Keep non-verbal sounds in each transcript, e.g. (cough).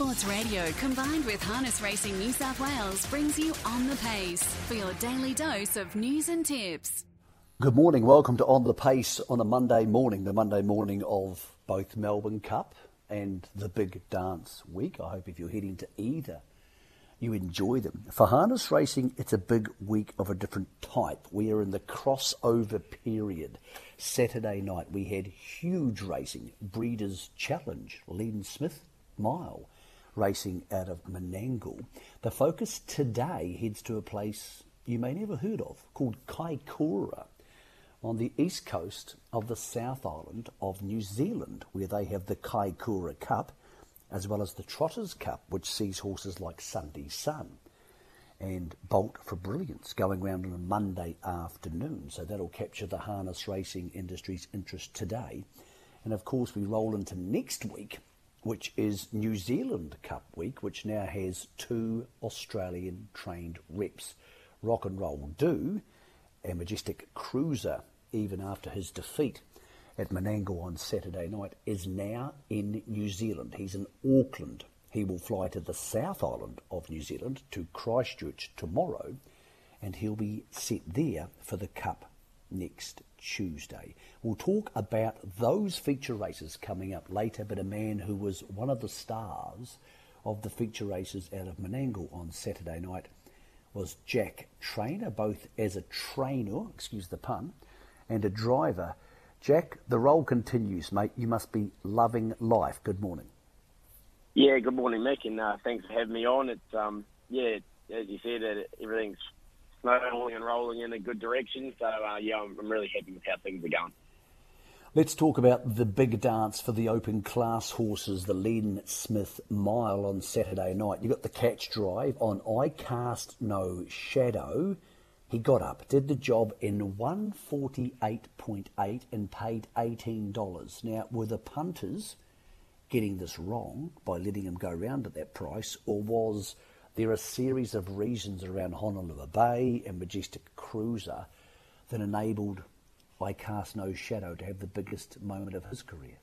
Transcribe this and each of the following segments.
Sports Radio combined with Harness Racing New South Wales brings you On the Pace for your daily dose of news and tips. Good morning. Welcome to On the Pace on a Monday morning, the Monday morning of both Melbourne Cup and the Big Dance Week. I hope if you're heading to either, you enjoy them. For harness racing, it's a big week of a different type. We are in the crossover period. Saturday night, we had huge racing, Breeders' Challenge, Len Smith Mile racing out of Menangle. The focus today heads to a place you may never heard of called Kaikoura on the east coast of the South Island of New Zealand, where they have the Kaikoura Cup as well as the Trotters Cup, which sees horses like Sunday Sun and Bolt for Brilliance going round on a Monday afternoon. So that'll capture the harness racing industry's interest today. And of course, we roll into next week which is New Zealand Cup week, which now has two Australian trained reps. Rock and Roll Do, a majestic cruiser, even after his defeat at Menangle on Saturday night, is now in New Zealand. He's in Auckland. He will fly to the South Island of New Zealand to Christchurch tomorrow, and he'll be set there for the Cup next Tuesday. We'll talk about those feature races coming up later, but a man who was one of the stars of the feature races out of Menangle on Saturday night was Jack Trainor, both as a trainer, excuse the pun, and a driver. Jack, the role continues, mate. You must be loving life. Good morning. Yeah, good morning, Mick, and uh, thanks for having me on. It's um, yeah, as you said, everything's snowballing and rolling in a good direction. So uh, yeah, I'm, I'm really happy with how things are going. Let's talk about the big dance for the open class horses, the Len Smith Mile on Saturday night. You got the catch drive on I Cast No Shadow. He got up, did the job in 148.8 and paid $18. Now, were the punters getting this wrong by letting him go round at that price, or was there are a series of reasons around Honolulu Bay and Majestic Cruiser that enabled I Cast No Shadow to have the biggest moment of his career.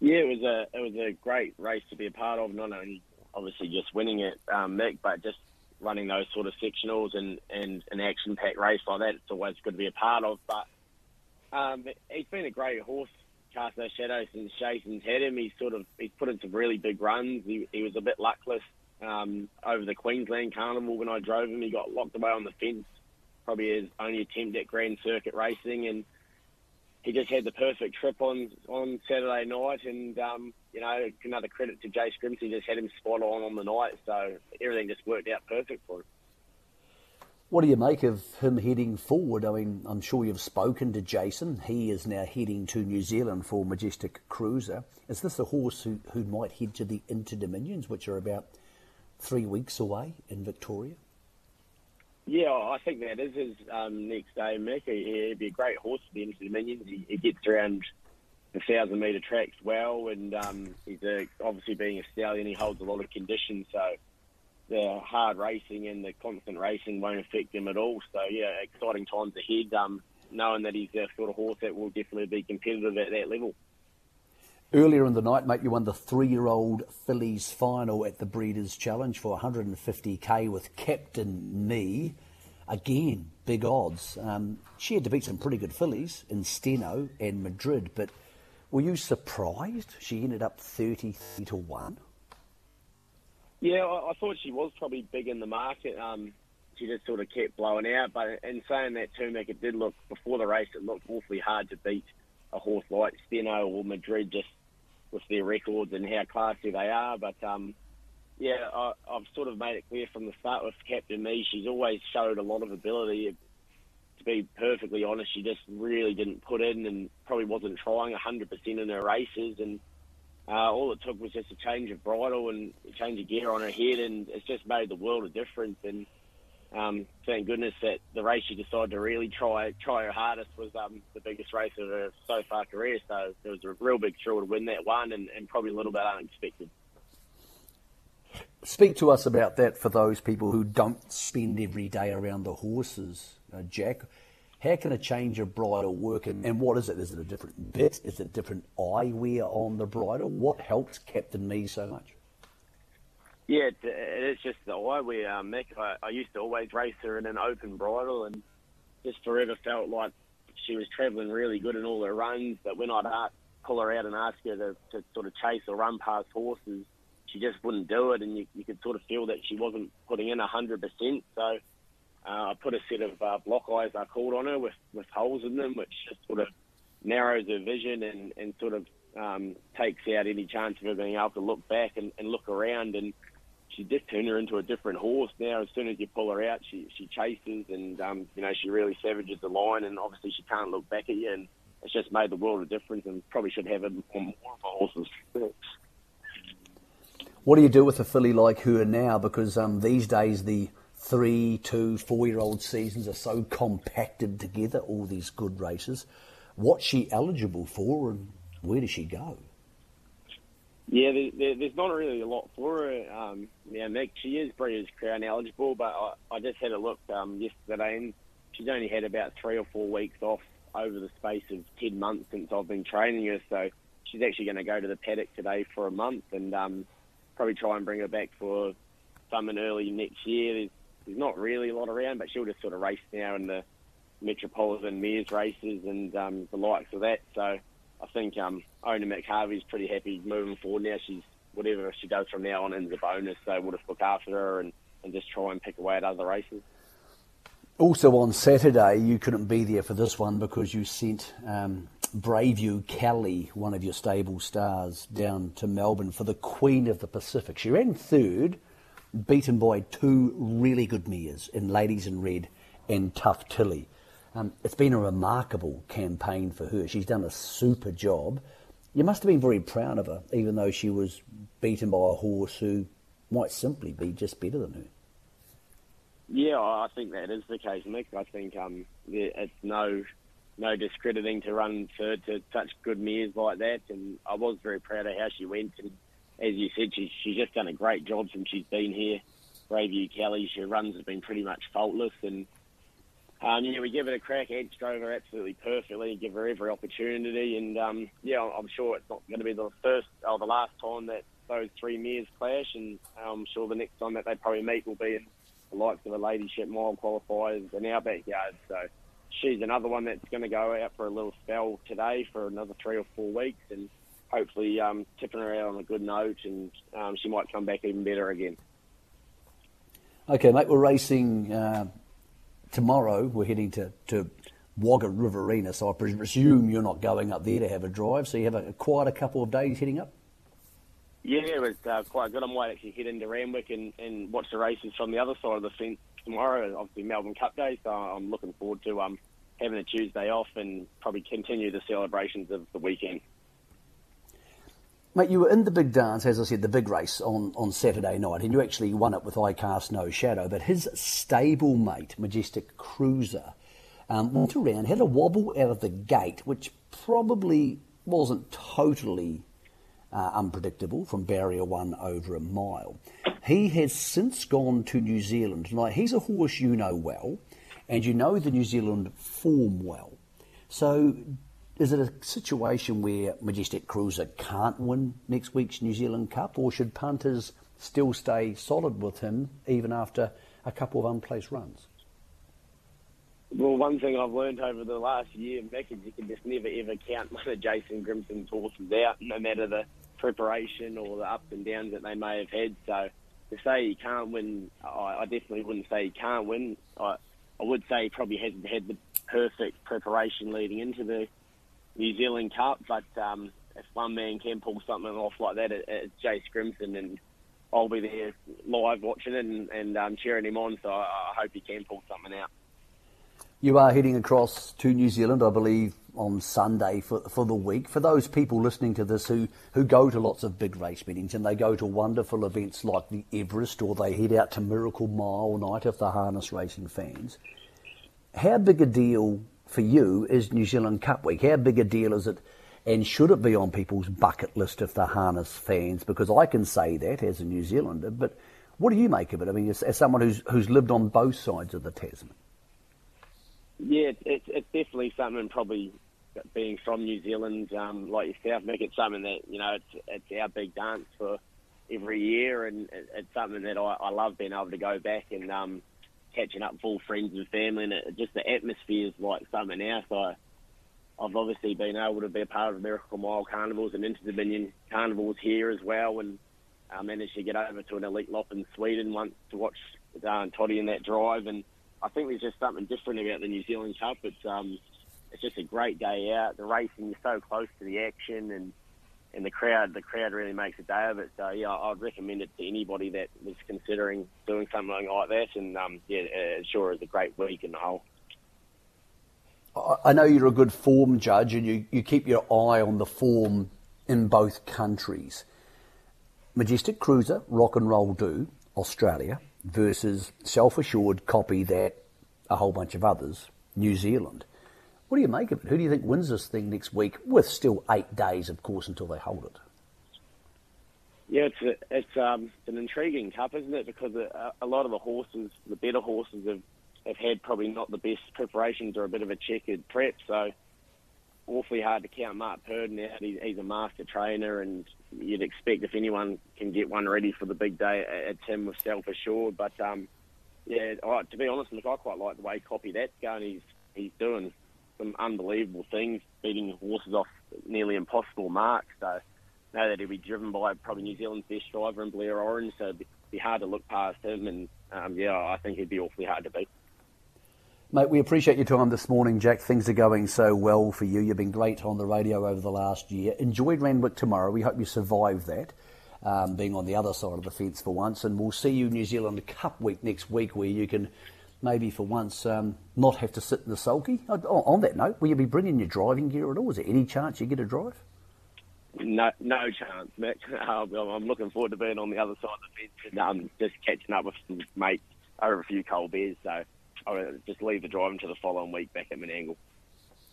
Yeah, it was a it was a great race to be a part of. Not only obviously just winning it, um, Mick, but just running those sort of sectionals and, and an action packed race like that. It's always good to be a part of. But um, he's been a great horse, Cast No Shadow, since Jason's had him. He's sort of he's put in some really big runs. He, he was a bit luckless um, over the Queensland Carnival when I drove him. He got locked away on the fence, probably his only attempt at Grand Circuit racing, and he just had the perfect trip on on Saturday night. And um, you know, another credit to Jay Grimson, just had him spot on on the night, so everything just worked out perfect for him. What do you make of him heading forward? I mean, I'm sure you've spoken to Jason. He is now heading to New Zealand for Majestic Cruiser. Is this a horse who, who might head to the Inter Dominions, which are about three weeks away in Victoria? Yeah, I think that is his um, next day, Mick. He, would be a great horse for the Inter Dominions. He, he gets around the thousand metre tracks well, and um, he's a, obviously being a stallion, he holds a lot of condition, so the hard racing and the constant racing won't affect him at all. So yeah, exciting times ahead. Um, knowing that he's a sort of horse that will definitely be competitive at that level. Earlier in the night, mate, you won the three-year-old fillies final at the Breeders' Challenge for 150k with Captain Me. Again, big odds. Um, she had to beat some pretty good fillies in Steno and Madrid, but were you surprised she ended up 33 to 1? Yeah, I, I thought she was probably big in the market. Um, she just sort of kept blowing out. But in saying that too, Mick, it did look, before the race, it looked awfully hard to beat a horse like Steno or Madrid just with their records and how classy they are. But um, yeah, I, I've sort of made it clear from the start with Captain Me, she's always showed a lot of ability. To be perfectly honest, she just really didn't put in and probably wasn't trying 100% in her races. And uh, all it took was just a change of bridle and a change of gear on her head, and it's just made the world a difference. And um, thank goodness that the race she decided to really try try her hardest was um, the biggest race of her so far career. So it was a real big thrill to win that one, and, and probably a little bit unexpected. Speak to us about that for those people who don't spend every day around the horses, uh, Jack. How can a change of bridle work, and, and what is it? Is it a different bit? Is it different eyewear on the bridle? What helps Captain Me so much? Yeah, it, is just the eye where um, Mick. I, I used to always race her in an open bridle, and just forever felt like she was travelling really good in all her runs. But when I'd ask, pull her out and ask her to, to sort of chase or run past horses, she just wouldn't do it, and you, you could sort of feel that she wasn't putting in hundred percent. So uh, I put a set of uh, block eyes, I called on her with with holes in them, which just sort of narrows her vision and and sort of um, takes out any chance of her being able to look back and, and look around. And she just turned her into a different horse. Now, as soon as you pull her out, she she chases and um, you know she really savages the line, and obviously she can't look back at you. And it's just made the world of difference, and probably should have on more of our horses. What do you do with a filly like her now? Because um, these days the three, two, four-year-old seasons are so compacted together. All these good races. What's she eligible for, and where does she go? Yeah, there, there, there's not really a lot for her. Um, yeah, Mick, she is Breeders' Crown eligible, but I, I just had a look um, yesterday, and she's only had about three or four weeks off over the space of 10 months since I've been training her. So she's actually going to go to the paddock today for a month and um, probably try and bring her back for something early next year. There's, there's not really a lot around, but she'll just sort of race now in the Metropolitan Mares races and um, the likes of that. So I think um, Ona McHarvey's pretty happy moving forward now. She's whatever she does from now on is a bonus. So we'll just look after her and, and just try and pick away at other races. Also on Saturday, you couldn't be there for this one because you sent um, Braveview Kelly, one of your stable stars, down to Melbourne for the Queen of the Pacific. She ran third, beaten by two really good mares in Ladies in Red and Tough Tilly. Um, it's been a remarkable campaign for her. She's done a super job. You must have been very proud of her, even though she was beaten by a horse who might simply be just better than her. Yeah, I think that is the case, Mick. I think um, it's no no discrediting to run third to such good mares like that, and I was very proud of how she went. And as you said, she, she's just done a great job since she's been here. Braveview Kelly, her runs have been pretty much faultless, and um, yeah, we give it a crack. Ed drove her absolutely perfectly, give her every opportunity, and um, yeah, I'm sure it's not going to be the first or the last time that those three mares clash, and I'm sure the next time that they probably meet will be in the likes of a Ladyship Mile qualifiers in our backyard. So she's another one that's going to go out for a little spell today for another three or four weeks, and hopefully um, tipping her out on a good note, and um, she might come back even better again. Okay, mate, we're racing uh, tomorrow. We're heading to, to Wagga Riverina, so I presume you're not going up there to have a drive, so you have a, quite a couple of days heading up? Yeah, it was uh, quite good. I might actually head into Randwick and, and watch the races from the other side of the fence tomorrow. Obviously, Melbourne Cup Day, so I'm looking forward to um, having a Tuesday off and probably continue the celebrations of the weekend. Mate, you were in the big dance, as I said, the big race on, on Saturday night, and you actually won it with I Cast No Shadow. But his stablemate, Majestic Cruiser, um, went around, had a wobble out of the gate, which probably wasn't totally uh, unpredictable from barrier one over a mile. He has since gone to New Zealand. Now, he's a horse you know well, and you know the New Zealand form well. So, is it a situation where Majestic Cruiser can't win next week's New Zealand Cup, or should punters still stay solid with him even after a couple of unplaced runs? Well, one thing I've learned over the last year, Mick, is you can just never ever count one of Jason Grimson's horses out, no matter the preparation or the ups and downs that they may have had. So to say he can't win, I, I definitely wouldn't say he can't win. I, I would say he probably hasn't had the perfect preparation leading into the New Zealand Cup, but um, if one man can pull something off like that, it, it's Jay Grimson, and I'll be there live watching it and, and um, cheering him on. So I, I hope he can pull something out. You are heading across to New Zealand, I believe, on Sunday for, for the week. For those people listening to this who, who go to lots of big race meetings and they go to wonderful events like the Everest or they head out to Miracle Mile night if they're harness racing fans, how big a deal for you is New Zealand Cup Week? How big a deal is it and should it be on people's bucket list if they're harness fans? Because I can say that as a New Zealander, but what do you make of it? I mean, as, as someone who's, who's lived on both sides of the Tasman. Yeah, it's, it's definitely something. Probably being from New Zealand, um, like yourself, make it something that you know it's it's our big dance for every year, and it's something that I, I love being able to go back and um, catching up with all friends and family, and it, just the atmosphere is like something else. I, I've obviously been able to be a part of Miracle Mile Carnivals and Inter Dominion Carnivals here as well, and I managed to get over to an Elitlopp in Sweden once to watch uh, Toddy in that drive, and I think there's just something different about the New Zealand Cup. It's um, it's just a great day out. The racing is so close to the action, and and the crowd the crowd really makes a day of it. So yeah, I'd recommend it to anybody that was considering doing something like that. And um, yeah, it sure is a great week in the whole. I know you're a good form judge, and you, you keep your eye on the form in both countries. Majestic Cruiser, Rock and Roll Do, Australia, versus Self Assured Copy That, a whole bunch of others, New Zealand. What do you make of it? Who do you think wins this thing next week, with still eight days, of course, until they hold it? Yeah, it's a, it's um an intriguing cup, isn't it? Because a, a lot of the horses, the better horses, have have had probably not the best preparations or a bit of a checkered prep. So awfully hard to count Mark Purdon out. He's, he's a master trainer, and you'd expect if anyone can get one ready for the big day, it's him with self assured. But um, yeah, to be honest, look, I quite like the way Copy that's going. He's he's doing some unbelievable things, beating horses off nearly impossible marks. So know that he'll be driven by probably New Zealand's best driver in Blair Orange, so it'd be hard to look past him. And um, yeah, I think he'd be awfully hard to beat. Mate, we appreciate your time this morning, Jack. Things are going so well for you. You've been great on the radio over the last year. Enjoyed Randwick tomorrow. We hope you survive that, um, being on the other side of the fence for once. And we'll see you New Zealand Cup week next week, where you can maybe for once um, not have to sit in the sulky. Oh, on that note, will you be bringing your driving gear at all? Is there any chance you get a drive? No, no chance, Mick. (laughs) I'm looking forward to being on the other side of the fence and um, just catching up with some mates over a few cold beers. So I'll just leave the driving to the following week back at Menangle.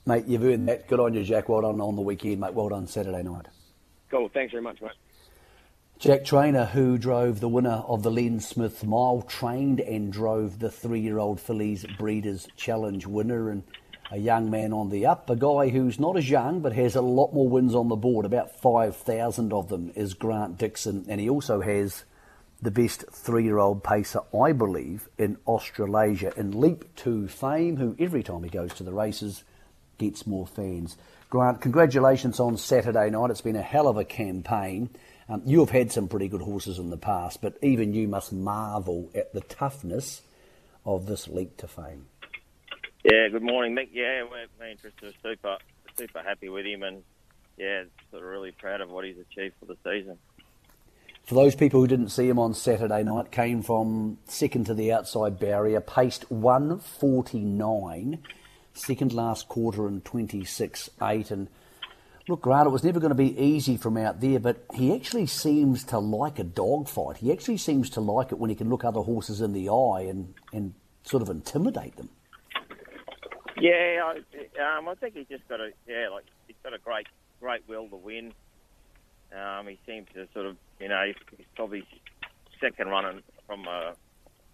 Mate, you've earned that. Good on you, Jack. Well done on the weekend, mate. Well done Saturday night. Cool. Thanks very much, mate. Jack Trainor, who drove the winner of the Len Smith Mile, trained and drove the three-year-old fillies Breeders' Challenge winner, and a young man on the up. A guy who's not as young but has a lot more wins on the board, about 5,000 of them, is Grant Dixon, and he also has the best three-year-old pacer, I believe, in Australasia, in Leap to Fame, who every time he goes to the races gets more fans. Grant, congratulations on Saturday night. It's been a hell of a campaign. Um, you have had some pretty good horses in the past, but even you must marvel at the toughness of this leap to fame. Yeah, good morning, Mick. Yeah, we're, we're interested, super, super happy with him, and yeah, sort of really proud of what he's achieved for the season. For those people who didn't see him on Saturday night, came from second to the outside barrier, paced 149, second last quarter and 26 8, and Look, Grant, it was never going to be easy from out there, but he actually seems to like a dogfight. He actually seems to like it when he can look other horses in the eye and, and sort of intimidate them. Yeah, I, um, I think he's just got a yeah, like he's got a great great will to win. Um, he seems to sort of you know he's probably second running from a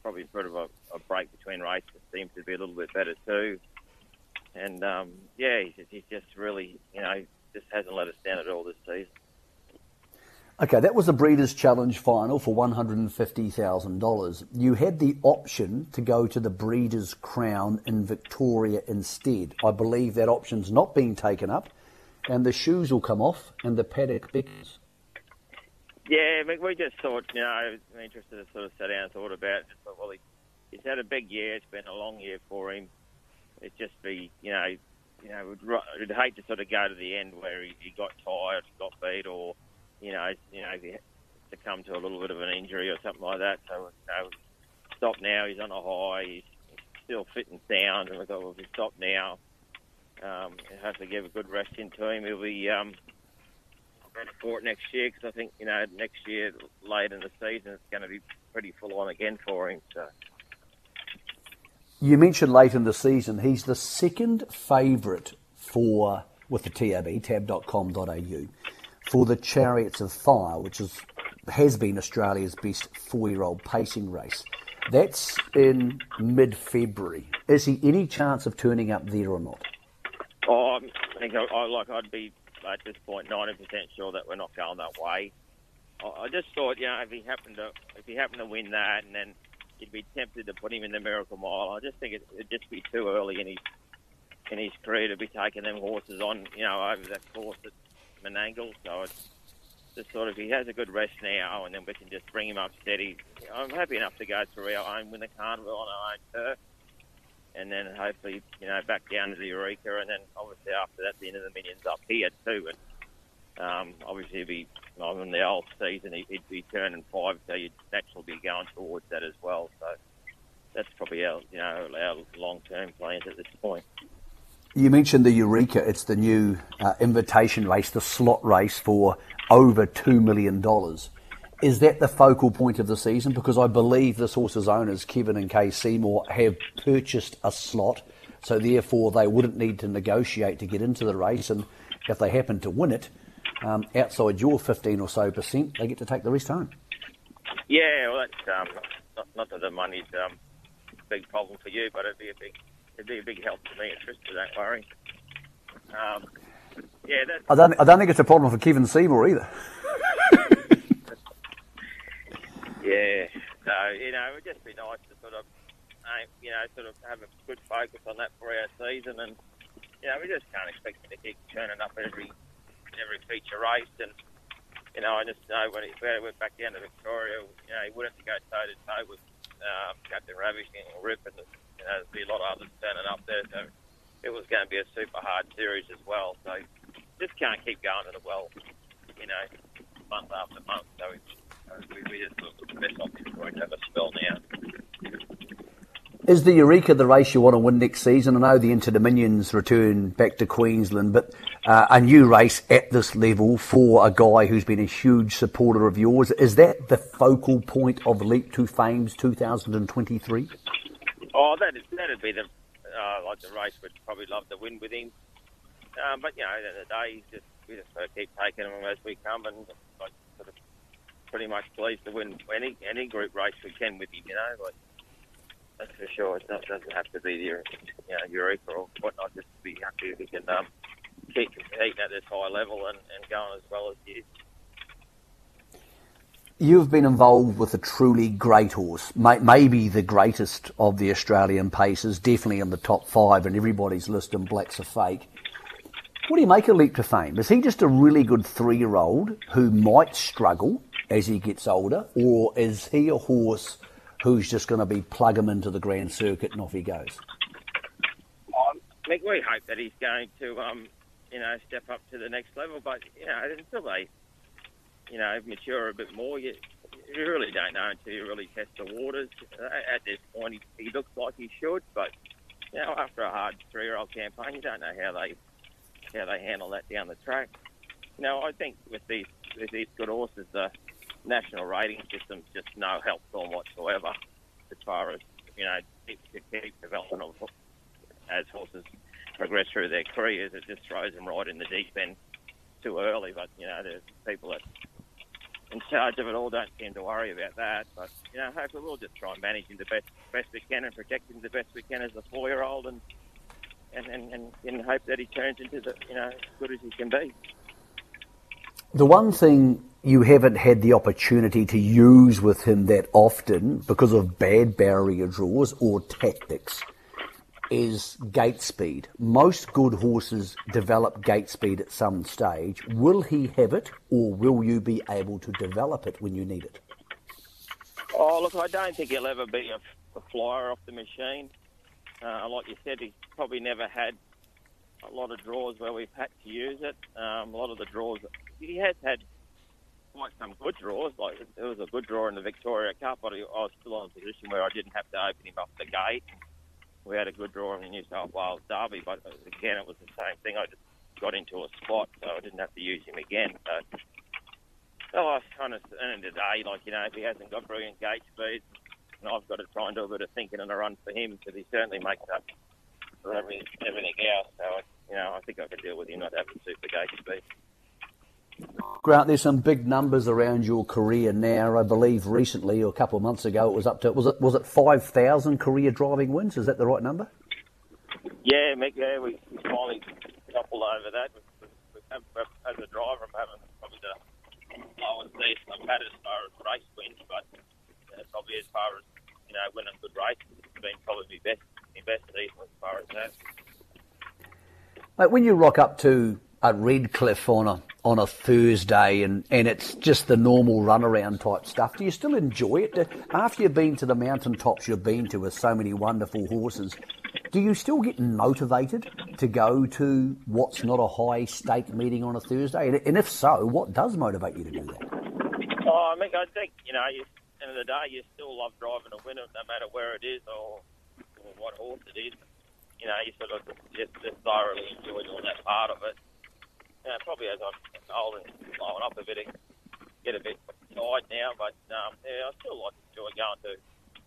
probably bit of a, a break between races seems to be a little bit better too. And um, yeah, he's he's just really you know just hasn't let us down at all this season. Okay, that was the Breeders' Challenge final for $150,000. You had the option to go to the Breeders' Crown in Victoria instead. I believe that option's not being taken up, and the shoes will come off and the paddock beckons. Yeah, we just thought, you know, I was interested to sort of sit down and thought about it. Just thought, well, he, he's had a big year. It's been a long year for him. It'd just be, you know, you know, would, would hate to sort of go to the end where he, he got tired, got beat, or you know, you know, come to a little bit of an injury or something like that. So you know, stop now. He's on a high. He's still fit and sound, and we thought, well, if we stop now, um, to give a good rest into him. He'll be um, better for it next year because I think you know next year late in the season it's going to be pretty full on again for him. So. You mentioned late in the season, he's the second favourite for, with the TAB, tab.com.au, for the Chariots of Fire, which is, has been Australia's best four year old pacing race. That's in mid February. Is he any chance of turning up there or not? Oh, I think I, like I'd be at this point ninety percent sure that we're not going that way. I just thought, you know, if he happened to if he happened to win that, and then you'd be tempted to put him in the Miracle Mile. I just think it, would just be too early in his in his career to be taking them horses on, you know, over that course at Menangle. So it's just sort of he has a good rest now, and then we can just bring him up steady. I'm happy enough to go through our own win the carnival on our own turf, and then hopefully you know back down to the Eureka, and then obviously after that the Inter Dominions up here too. And um, obviously, if he well, in the old season, he'd be turning five, so you'd naturally be going towards that as well. So that's probably our you know our long term plans at this point. You mentioned the Eureka. It's the new uh, invitation race, the slot race for over $2 million. Is that the focal point of the season? Because I believe this horse's owners, Kevin and Kay Seymour, have purchased a slot, so therefore they wouldn't need to negotiate to get into the race. And if they happen to win it, um, outside your 15 or so percent, they get to take the rest home. Yeah, well, that's um, not, not that the money's um, a big problem for you, but it'd be a big it'd be a big help to me at Trista, don't worry. Um, yeah, that's... I don't, I don't think it's a problem for Kevin Seymour either. (laughs) yeah, so, you know, it would just be nice to sort of, you know, sort of have a good focus on that for our season and, you know, we just can't expect him to keep turning up every every feature race and, you know, I just know when he went back down to Victoria, you know, he wouldn't have to go toe to toe with um, Captain Ravish and Rip and you know, there'd be a lot of others turning up there. So it was going to be a super hard series as well. So just can't keep going at it well, you know, month after month. So we, we just look the best option for to a spell now. Is the Eureka the race you want to win next season? I know the Inter Dominions return back to Queensland, but uh, a new race at this level for a guy who's been a huge supporter of yours, is that the focal point of Leap to Fame's 2023? Oh, that is, that'd be the uh, like the race would probably love to win with him. Um, but you know, at the end of the day, just we just got to keep taking them as we come, and like sort of pretty much pleased to win any any group race we can with him. You know, like that's for sure. It doesn't have to be the you know Eureka or whatnot. Just to be happy if we can um, keep competing at this high level and, and going as well as you. You've been involved with a truly great horse, maybe the greatest of the Australian paces, definitely in the top five, and everybody's list and Blacks A Fake. What do you make of Leap to Fame? Is he just a really good three year old who might struggle as he gets older, or is he a horse who's just going to be plug him into the grand circuit and off he goes? I think we hope that he's going to, um, you know, step up to the next level, but, you know, until they you know, mature a bit more. You, you really don't know until you really test the waters. At this point, he, he looks like he should, but you know, after a hard three-year-old campaign, you don't know how they how they handle that down the track. You know, I think with these with these good horses, the national rating system's just no help them whatsoever as far as you know keep, keep development of as horses progress through their careers. It just throws them right in the deep end too early. But you know, there's people that in charge of it all don't seem to worry about that. But you know, hopefully we'll just try and manage him the best best we can and protect him the best we can as a four year old, and and, and and and hope that he turns into the you know as good as he can be. The one thing you haven't had the opportunity to use with him that often because of bad barrier draws or tactics is gate speed. Most good horses develop gate speed at some stage. Will he have it, or will you be able to develop it when you need it? Oh, look, I don't think he'll ever be a, a flyer off the machine. Uh, like you said, he's probably never had a lot of draws where we've had to use it. Um, a lot of the draws, he has had quite some good draws. Like there was a good draw in the Victoria Cup, but I was still in a position where I didn't have to open him up the gate we had a good draw in the New South Wales Derby, but uh, again, it was the same thing. I just got into a spot, so I didn't have to use him again. So, well, I was kind of, of the day, like, you know, if he hasn't got brilliant gate speed, and I've got to try and do a bit of thinking and a run for him because he certainly makes up for everything, everything else. So, you know, I think I could deal with him not having super gate speed. Grant, there's some big numbers around your career now. I believe recently, or a couple of months ago, it was up to was it was it five thousand career driving wins? Is that the right number? Yeah, Mick. Yeah, we, finally toppled over that. We, we, we have, as a driver, I'm having probably the I would say some bad as far as race wins, but uh, probably as far as you know winning good races, it's been probably my best, my best season as far as that. Mate, when you rock up to a Redcliffe on a on a Thursday and, and it's just the normal runaround type stuff, do you still enjoy it? After you've been to the mountaintops you've been to with so many wonderful horses, do you still get motivated to go to what's not a high stake meeting on a Thursday? And if so, what does motivate you to do that? Oh, I mean, I think, you know, you, end of the day, you still love driving a winner no matter where it is or, or what horse it is. You know, you sort of just, just thoroughly enjoy all that part of it know, probably as I'm old and blowing up a bit, get a bit tired now. But um, yeah, I still like to enjoy going to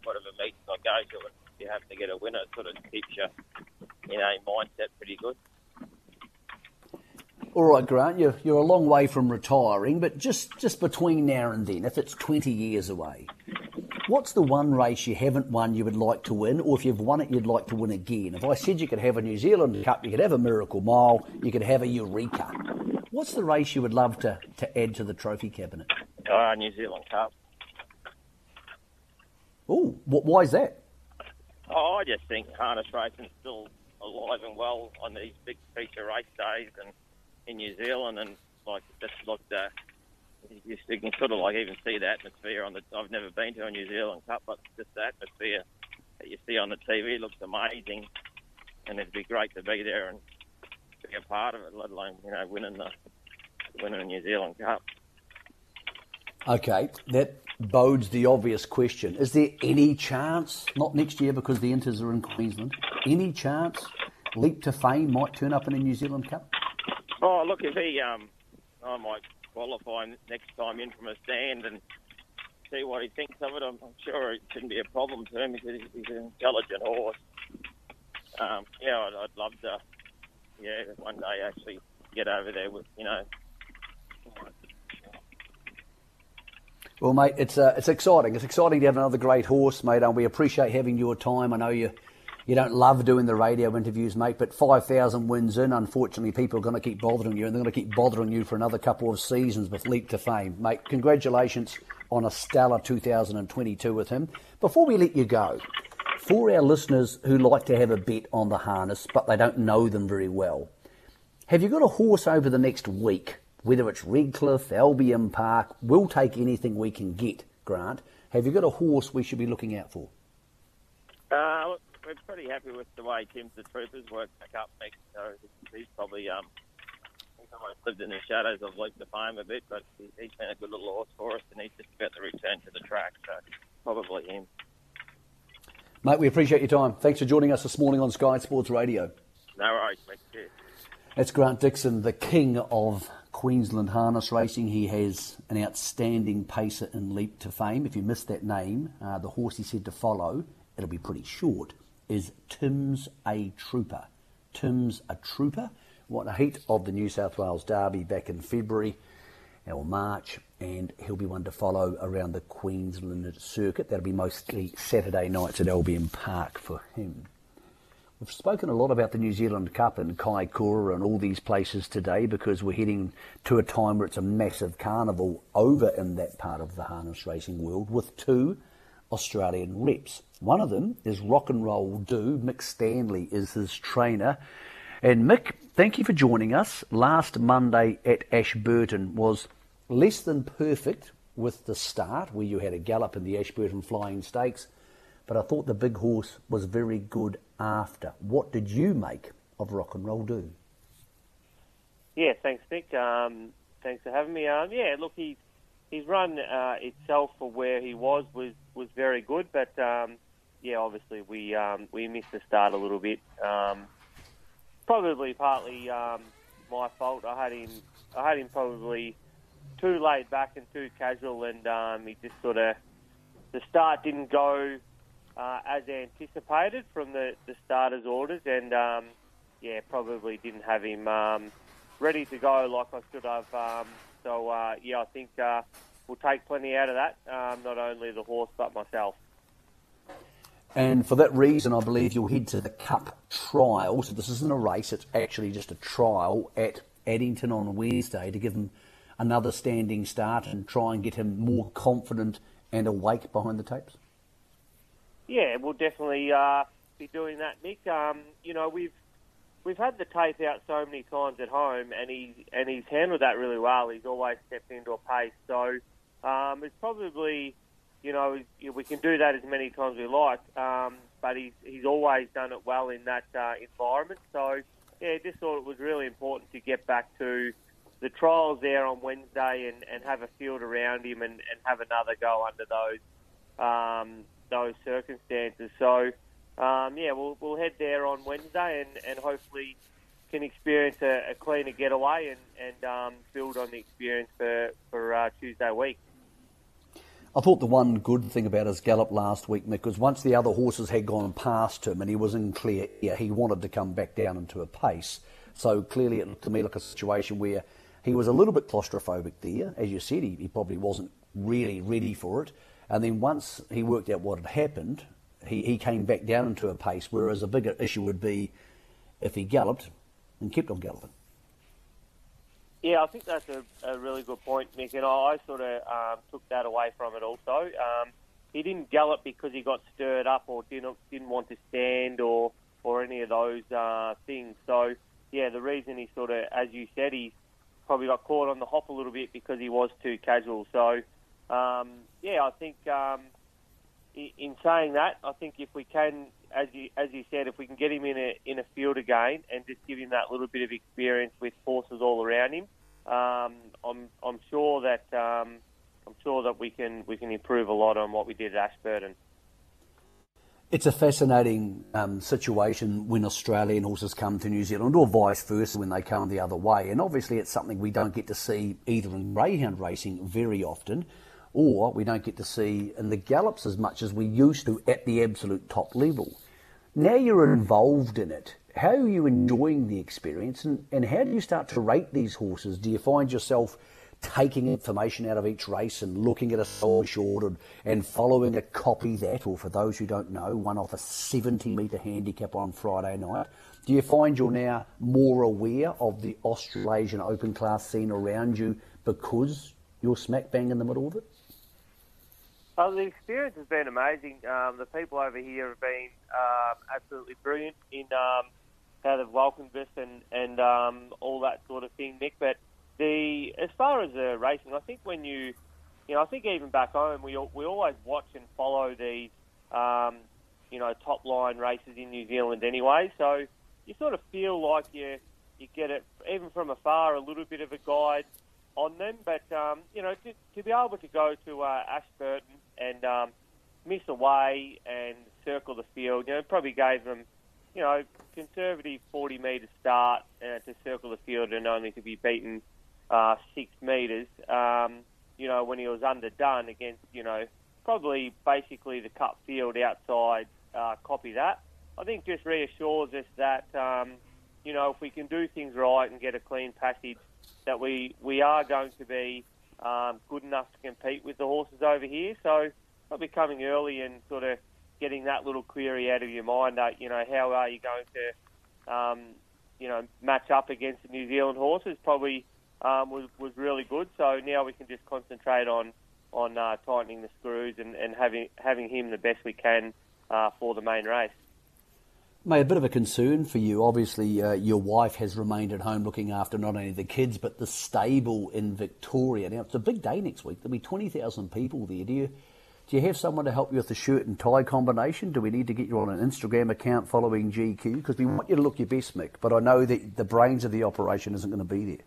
whatever meetings I go to. And if you happen to get a winner, it sort of keeps you, you know, mindset pretty good. All right, Grant, you're, you're a long way from retiring, but just, just between now and then, if it's 20 years away, what's the one race you haven't won you would like to win, or if you've won it, you'd like to win again? If I said you could have a New Zealand Cup, you could have a Miracle Mile, you could have a Eureka. What's the race you would love to, to add to the trophy cabinet? Uh, New Zealand Cup. Oh, why is that? Oh, I just think harness racing's still alive and well on these big feature race days and in New Zealand, and like just looked at. You, you can sort of like even see the atmosphere on the. I've never been to a New Zealand Cup, but just the atmosphere that you see on the TV looks amazing, and it'd be great to be there and be a part of it. Let alone you know winning the winning the New Zealand Cup. Okay, that bodes the obvious question. Is there any chance, not next year because the Inters are in Queensland, any chance Leap to Fame might turn up in a New Zealand Cup? Oh, look, if he, um, I might qualify next time in from a stand and see what he thinks of it. I'm, I'm sure it shouldn't be a problem to him because he's an intelligent horse. Um, yeah, I'd, I'd love to, yeah, one day actually get over there with, you know. Well, mate, it's uh, it's exciting. It's exciting to have another great horse, mate, and we appreciate having your time. I know you you don't love doing the radio interviews, mate, but 5,000 wins in, unfortunately, people are going to keep bothering you, and they're going to keep bothering you for another couple of seasons with Leap to Fame. Mate, congratulations on a stellar 2022 with him. Before we let you go, for our listeners who like to have a bet on the harness, but they don't know them very well, have you got a horse over the next week, whether it's Redcliffe, Albion Park, we'll take anything we can get, Grant. Have you got a horse we should be looking out for? Uh, we're pretty happy with the way Tim's the Troopers worked back up. So he's probably um, he's almost lived in the shadows of Leap to Fame a bit, but he's been a good little horse for us, and he's just about to return to the track. So probably him. Mate, we appreciate your time. Thanks for joining us this morning on Sky Sports Radio. No worries, mate. Cheers. That's Grant Dixon, the king of Queensland harness racing. He has an outstanding pacer and Leap to Fame. If you missed that name, uh, the horse he said to follow, it'll be pretty short is Tim's a Trooper. Tim's a Trooper. What a heat of the New South Wales Derby back in February or March, and he'll be one to follow around the Queensland circuit. That'll be mostly Saturday nights at Albion Park for him. We've spoken a lot about the New Zealand Cup and Kaikoura and all these places today because we're heading to a time where it's a massive carnival over in that part of the harness racing world with two Australian reps. One of them is Rock and Roll Do. Mick Stanley is his trainer. And Mick, thank you for joining us. Last Monday at Ashburton was less than perfect with the start, where you had a gallop in the Ashburton Flying Stakes, but I thought the big horse was very good after. What did you make of Rock and Roll Do? Yeah, thanks, Nick. Um, thanks for having me. Um, yeah, look, he's his run uh, itself for where he was was was very good, but um, yeah, obviously we um, we missed the start a little bit. Um, probably partly um, my fault. I had him I had him probably too laid back and too casual, and um, he just sort of the start didn't go uh, as anticipated from the, the starter's orders, and um, yeah, probably didn't have him um, ready to go like I should have. Um, so uh, yeah, I think uh, we'll take plenty out of that. Um, not only the horse but myself. And for that reason, I believe you'll head to the Cup trial. So this isn't a race; it's actually just a trial at Addington on Wednesday to give him another standing start and try and get him more confident and awake behind the tapes? Yeah, we'll definitely uh, be doing that, Nick. Um, you know, we've we've had the tape out so many times at home, and he and he's handled that really well. He's always stepped into a pace, so um, it's probably you know we can do that as many times we like, um, but he's he's always done it well in that uh, environment. So yeah, just thought it was really important to get back to the trials there on Wednesday and, and have a field around him and, and have another go under those um, those circumstances. So um, yeah, we'll we'll head there on Wednesday and, and hopefully can experience a, a cleaner getaway and and um, build on the experience for for uh, Tuesday week. I thought the one good thing about his gallop last week, Mick, was once the other horses had gone past him and he was in clear air, he wanted to come back down into a pace. So clearly it looked to me like a situation where he was a little bit claustrophobic there. As you said, he, he probably wasn't really ready for it. And then once he worked out what had happened, he, he came back down into a pace, whereas a bigger issue would be if he galloped and kept on galloping. Yeah, I think that's a, a really good point, Nick, and I, I sort of um, took that away from it also. Um, he didn't gallop because he got stirred up or didn't didn't want to stand or or any of those uh, things. So yeah, the reason he sort of, as you said, he probably got caught on the hop a little bit because he was too casual. So um, yeah, I think um, in saying that, I think if we can, as you as you said, if we can get him in a in a field again and just give him that little bit of experience with horses all around him, um, I'm I'm sure that um, I'm sure that we can we can improve a lot on what we did at Ashburton. It's a fascinating um, situation when Australian horses come to New Zealand, or vice versa when they come the other way. And obviously, it's something we don't get to see either in greyhound racing very often or we don't get to see in the gallops as much as we used to at the absolute top level. Now you're involved in it. How are you enjoying the experience and, and how do you start to rate these horses? Do you find yourself taking information out of each race and looking at a soul short and, and following a copy that, or for those who don't know, one off a 70 metre handicap on Friday night? Do you find you're now more aware of the Australasian open class scene around you because you're smack bang in the middle of it? Oh, the experience has been amazing. Um, the people over here have been um, absolutely brilliant in um, how they've welcomed us and and um, all that sort of thing, Nick. But the as far as the racing, I think when you, you know, I think even back home we we always watch and follow these, um, you know, top line races in New Zealand anyway. So you sort of feel like you you get it even from afar a little bit of a guide on them. But um, you know, to, to be able to go to uh, Ashburton and um, miss away and circle the field, you know, probably gave them, you know, conservative 40 metre start uh, to circle the field and only to be beaten uh, six metres. Um, you know, when he was underdone against, you know, probably basically the cut field outside, uh, copy that. I think just reassures us that, um, you know, if we can do things right and get a clean passage that we, we are going to be um, good enough to compete with the horses over here. So probably coming early and sort of getting that little query out of your mind. Uh, you know, how are you going to, um, you know, match up against the New Zealand horses? Probably um, was was really good. So now we can just concentrate on on uh, tightening the screws and, and having having him the best we can uh, for the main race. Mate, a bit of a concern for you. Obviously, uh, your wife has remained at home looking after not only the kids but the stable in Victoria. Now, it's a big day next week. There'll be 20,000 people there. Do you, do you have someone to help you with the shirt and tie combination? Do we need to get you on an Instagram account following GQ? Because we want you to look your best, Mick, but I know that the brains of the operation isn't going to be there.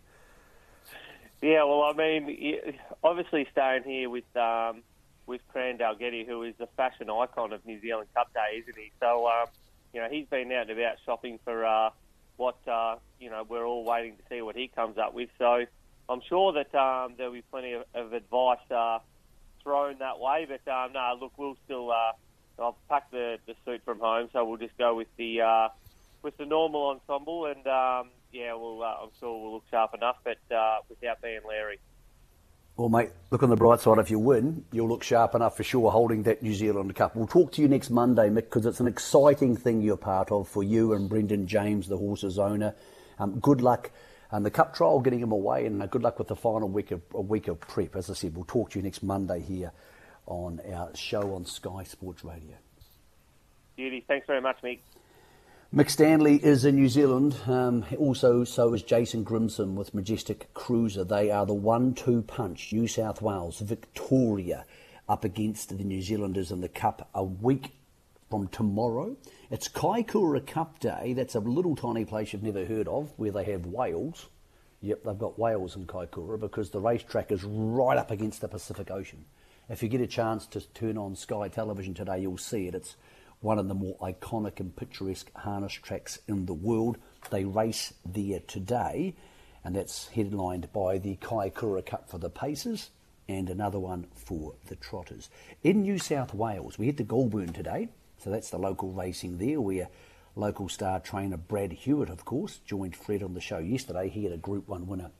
Yeah, well, I mean, obviously staying here with um, with Cran Dalgety, who is the fashion icon of New Zealand Cup Day, isn't he? So, um, you know, he's been out and about shopping for uh, what uh, you know we're all waiting to see what he comes up with. So I'm sure that um, there'll be plenty of, of advice uh, thrown that way. But um, no, look, we'll still. Uh, I've packed the, the suit from home, so we'll just go with the uh, with the normal ensemble, and um, yeah, we'll, uh, I'm sure we'll look sharp enough, but uh, without being Larry. Well, mate, look on the bright side. If you win, you'll look sharp enough for sure holding that New Zealand Cup. We'll talk to you next Monday, Mick, because it's an exciting thing you're part of for you and Brendan James, the horse's owner. Um, good luck And the Cup trial getting him away, and uh, good luck with the final week of, a week of prep. As I said, we'll talk to you next Monday here on our show on Sky Sports Radio. Beauty. Thanks very much, Mick. Mick Stanley is in New Zealand. Um, also, so is Jason Grimson with Majestic Cruiser. They are the one-two punch. New South Wales, Victoria, up against the New Zealanders in the Cup a week from tomorrow. It's Kaikoura Cup Day. That's a little tiny place you've never heard of, where they have whales. Yep, they've got whales in Kaikoura because the racetrack is right up against the Pacific Ocean. If you get a chance to turn on Sky Television today, you'll see it. It's one of the more iconic and picturesque harness tracks in the world. They race there today, and that's headlined by the Kaikoura Cup for the Pacers and another one for the Trotters. In New South Wales, we head the Goulburn today, so that's the local racing there, where local star trainer Brad Hewitt, of course, joined Fred on the show yesterday. He had a Group 1 winner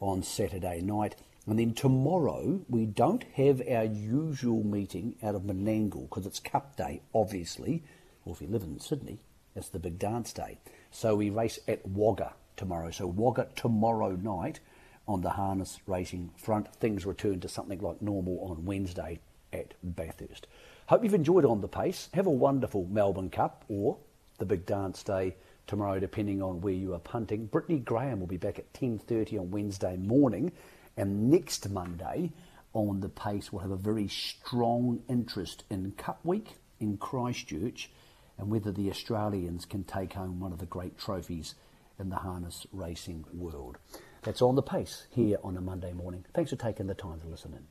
on Saturday night. And then tomorrow, we don't have our usual meeting out of Menangle because it's Cup Day, obviously. Or if you live in Sydney, it's the big dance day. So we race at Wagga tomorrow. So Wagga tomorrow night on the harness racing front. Things return to something like normal on Wednesday at Bathurst. Hope you've enjoyed On the Pace. Have a wonderful Melbourne Cup or the big dance day tomorrow, depending on where you are punting. Brittany Graham will be back at 10.30 on Wednesday morning and next Monday on the pace, we'll have a very strong interest in Cup Week in Christchurch and whether the Australians can take home one of the great trophies in the harness racing world. That's on the pace here on a Monday morning. Thanks for taking the time to listen in.